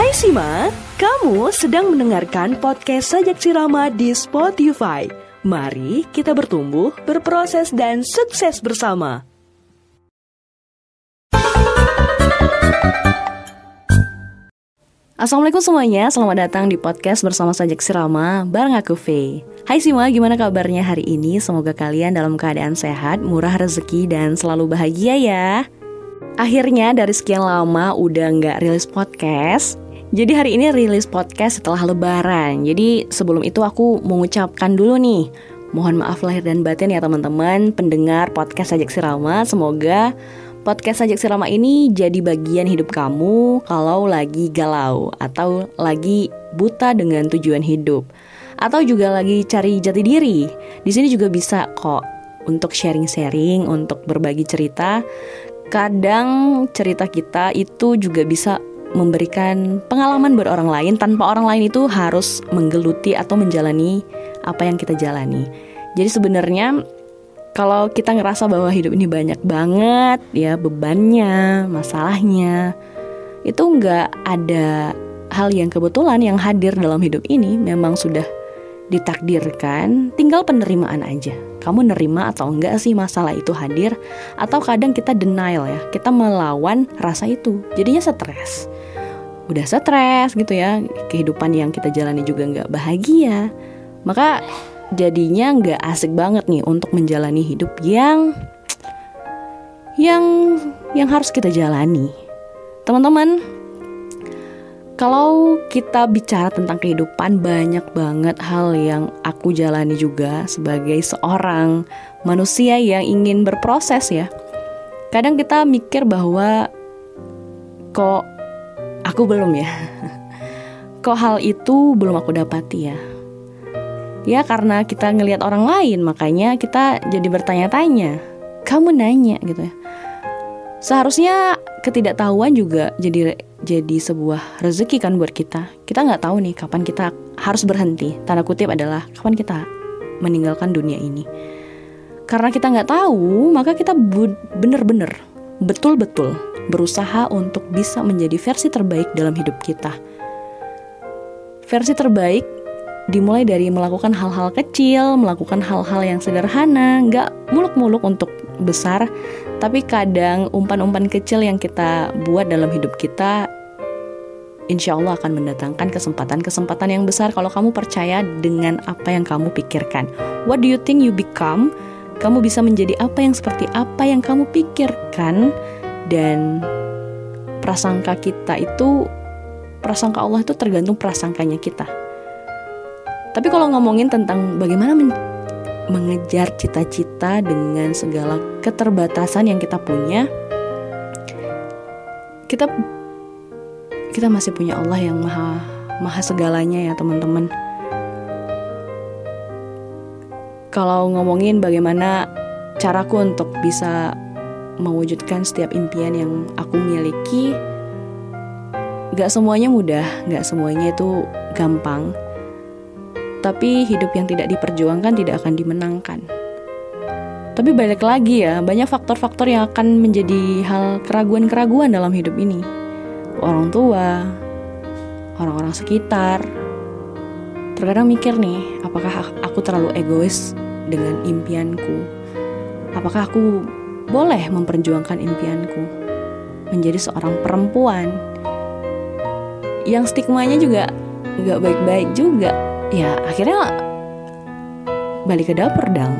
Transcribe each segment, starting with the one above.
Hai Sima, kamu sedang mendengarkan podcast Sajak Sirama di Spotify. Mari kita bertumbuh, berproses, dan sukses bersama. Assalamualaikum semuanya, selamat datang di podcast bersama Sajak Sirama bareng aku Faye. Hai Sima, gimana kabarnya hari ini? Semoga kalian dalam keadaan sehat, murah rezeki, dan selalu bahagia ya. Akhirnya dari sekian lama udah nggak rilis podcast, jadi hari ini rilis podcast setelah lebaran. Jadi sebelum itu aku mengucapkan dulu nih, mohon maaf lahir dan batin ya teman-teman pendengar podcast Sajak Sirama. Semoga podcast Sajak Sirama ini jadi bagian hidup kamu kalau lagi galau atau lagi buta dengan tujuan hidup atau juga lagi cari jati diri. Di sini juga bisa kok untuk sharing-sharing, untuk berbagi cerita kadang cerita kita itu juga bisa memberikan pengalaman buat orang lain tanpa orang lain itu harus menggeluti atau menjalani apa yang kita jalani. Jadi sebenarnya kalau kita ngerasa bahwa hidup ini banyak banget ya bebannya, masalahnya, itu nggak ada hal yang kebetulan yang hadir dalam hidup ini memang sudah ditakdirkan, tinggal penerimaan aja. Kamu nerima atau enggak sih masalah itu hadir? Atau kadang kita denial ya, kita melawan rasa itu, jadinya stres. Udah stres gitu ya, kehidupan yang kita jalani juga nggak bahagia. Maka jadinya nggak asik banget nih untuk menjalani hidup yang yang yang harus kita jalani. Teman-teman, kalau kita bicara tentang kehidupan, banyak banget hal yang aku jalani juga sebagai seorang manusia yang ingin berproses ya. Kadang kita mikir bahwa kok aku belum ya. Kok hal itu belum aku dapati ya. Ya karena kita ngelihat orang lain, makanya kita jadi bertanya-tanya. Kamu nanya gitu ya. Seharusnya ketidaktahuan juga jadi jadi sebuah rezeki kan buat kita. Kita nggak tahu nih kapan kita harus berhenti. Tanda kutip adalah kapan kita meninggalkan dunia ini. Karena kita nggak tahu, maka kita bener-bener betul-betul berusaha untuk bisa menjadi versi terbaik dalam hidup kita. Versi terbaik dimulai dari melakukan hal-hal kecil, melakukan hal-hal yang sederhana, nggak muluk-muluk untuk besar, tapi kadang umpan-umpan kecil yang kita buat dalam hidup kita, insya Allah akan mendatangkan kesempatan-kesempatan yang besar kalau kamu percaya dengan apa yang kamu pikirkan. What do you think you become? Kamu bisa menjadi apa yang seperti apa yang kamu pikirkan dan prasangka kita itu prasangka Allah itu tergantung prasangkanya kita tapi kalau ngomongin tentang bagaimana men mengejar cita-cita dengan segala keterbatasan yang kita punya, kita kita masih punya Allah yang maha maha segalanya ya teman-teman. Kalau ngomongin bagaimana caraku untuk bisa mewujudkan setiap impian yang aku miliki, gak semuanya mudah, gak semuanya itu gampang tapi hidup yang tidak diperjuangkan tidak akan dimenangkan. Tapi balik lagi ya, banyak faktor-faktor yang akan menjadi hal keraguan-keraguan dalam hidup ini. Orang tua, orang-orang sekitar. Terkadang mikir nih, apakah aku terlalu egois dengan impianku? Apakah aku boleh memperjuangkan impianku? Menjadi seorang perempuan yang stigmanya juga gak baik-baik juga ya akhirnya balik ke dapur dong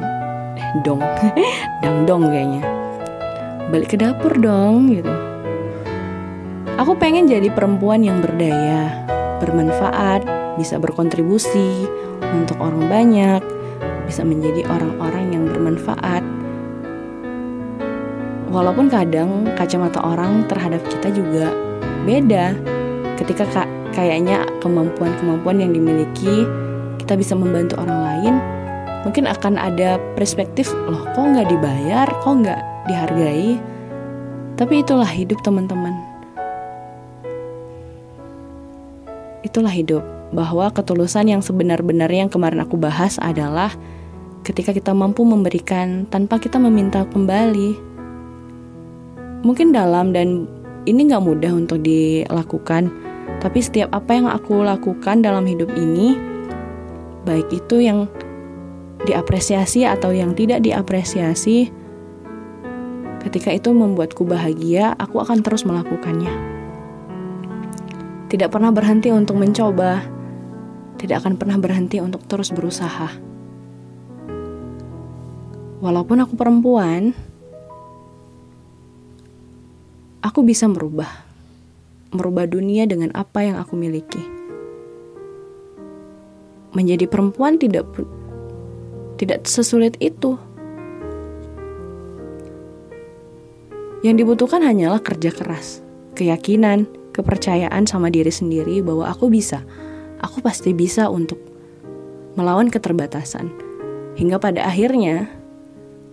dong dang dong kayaknya balik ke dapur dong gitu aku pengen jadi perempuan yang berdaya bermanfaat bisa berkontribusi untuk orang banyak bisa menjadi orang-orang yang bermanfaat. Walaupun kadang kacamata orang terhadap kita juga beda. Ketika kayaknya kemampuan-kemampuan yang dimiliki kita bisa membantu orang lain mungkin akan ada perspektif loh kok nggak dibayar? Kok nggak dihargai? Tapi itulah hidup teman-teman itulah hidup bahwa ketulusan yang sebenar-benarnya yang kemarin aku bahas adalah ketika kita mampu memberikan tanpa kita meminta kembali mungkin dalam dan ini nggak mudah untuk dilakukan Tapi setiap apa yang aku lakukan dalam hidup ini, baik itu yang diapresiasi atau yang tidak diapresiasi, ketika itu membuatku bahagia, aku akan terus melakukannya. Tidak pernah berhenti untuk mencoba, tidak akan pernah berhenti untuk terus berusaha. Walaupun aku perempuan, aku bisa merubah, merubah dunia dengan apa yang aku miliki. Menjadi perempuan tidak tidak sesulit itu. Yang dibutuhkan hanyalah kerja keras, keyakinan, kepercayaan sama diri sendiri bahwa aku bisa. Aku pasti bisa untuk melawan keterbatasan. Hingga pada akhirnya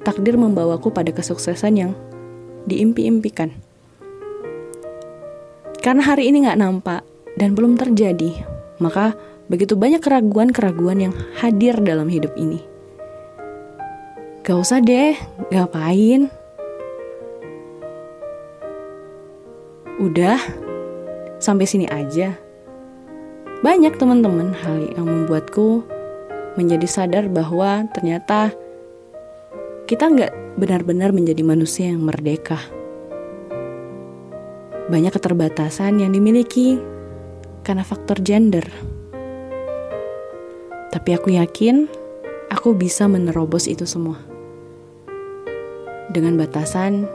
takdir membawaku pada kesuksesan yang diimpi-impikan. Karena hari ini nggak nampak dan belum terjadi, maka begitu banyak keraguan-keraguan yang hadir dalam hidup ini. Gak usah deh, ngapain? Udah, sampai sini aja. Banyak teman-teman hal yang membuatku menjadi sadar bahwa ternyata kita nggak benar-benar menjadi manusia yang merdeka. Banyak keterbatasan yang dimiliki karena faktor gender. Tapi aku yakin aku bisa menerobos itu semua. Dengan batasan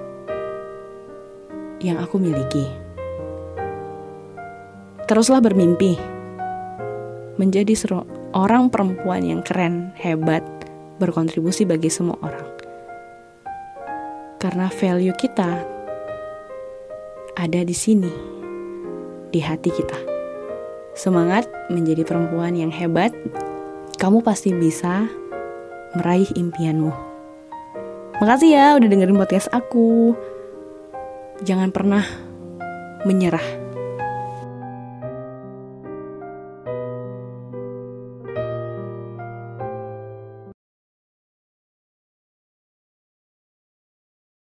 yang aku miliki. Teruslah bermimpi. Menjadi seorang perempuan yang keren, hebat, berkontribusi bagi semua orang. Karena value kita ada di sini, di hati kita. Semangat menjadi perempuan yang hebat, kamu pasti bisa meraih impianmu. Makasih ya udah dengerin podcast aku. Jangan pernah menyerah.